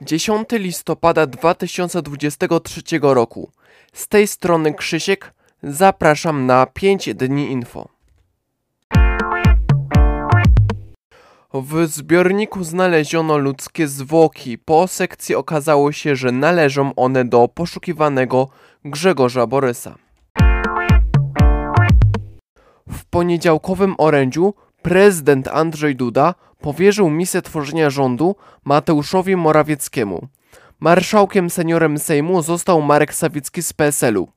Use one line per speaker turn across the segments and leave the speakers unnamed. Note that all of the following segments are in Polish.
10 listopada 2023 roku. Z tej strony Krzysiek. Zapraszam na 5 dni info. W zbiorniku znaleziono ludzkie zwłoki. Po sekcji okazało się, że należą one do poszukiwanego Grzegorza Borysa. W poniedziałkowym orędziu prezydent Andrzej Duda powierzył misję tworzenia rządu Mateuszowi Morawieckiemu. Marszałkiem seniorem Sejmu został Marek Sawicki z PSL-u.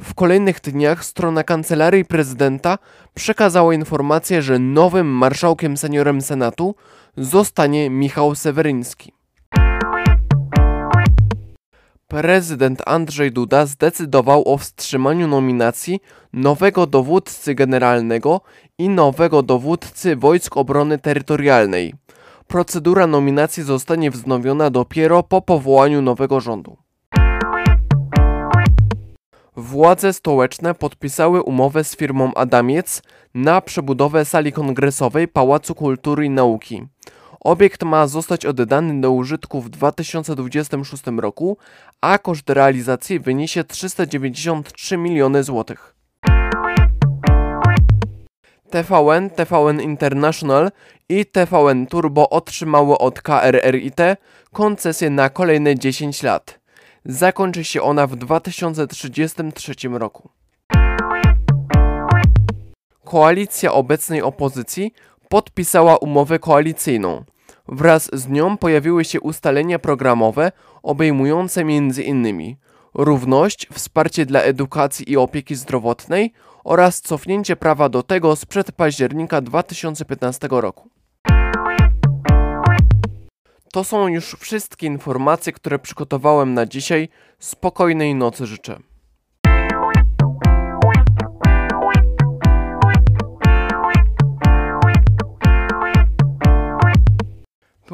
W kolejnych dniach strona kancelarii prezydenta przekazała informację, że nowym marszałkiem seniorem Senatu zostanie Michał Seweryński. Prezydent Andrzej Duda zdecydował o wstrzymaniu nominacji nowego dowódcy generalnego i nowego dowódcy Wojsk Obrony Terytorialnej. Procedura nominacji zostanie wznowiona dopiero po powołaniu nowego rządu. Władze stołeczne podpisały umowę z firmą Adamiec na przebudowę sali kongresowej Pałacu Kultury i Nauki. Obiekt ma zostać oddany do użytku w 2026 roku, a koszt realizacji wyniesie 393 miliony złotych. TVN, TVN International i TVN Turbo otrzymały od KRRIT koncesję na kolejne 10 lat. Zakończy się ona w 2033 roku. Koalicja obecnej opozycji podpisała umowę koalicyjną. Wraz z nią pojawiły się ustalenia programowe obejmujące m.in. równość, wsparcie dla edukacji i opieki zdrowotnej oraz cofnięcie prawa do tego sprzed października 2015 roku. To są już wszystkie informacje, które przygotowałem na dzisiaj. Spokojnej nocy życzę.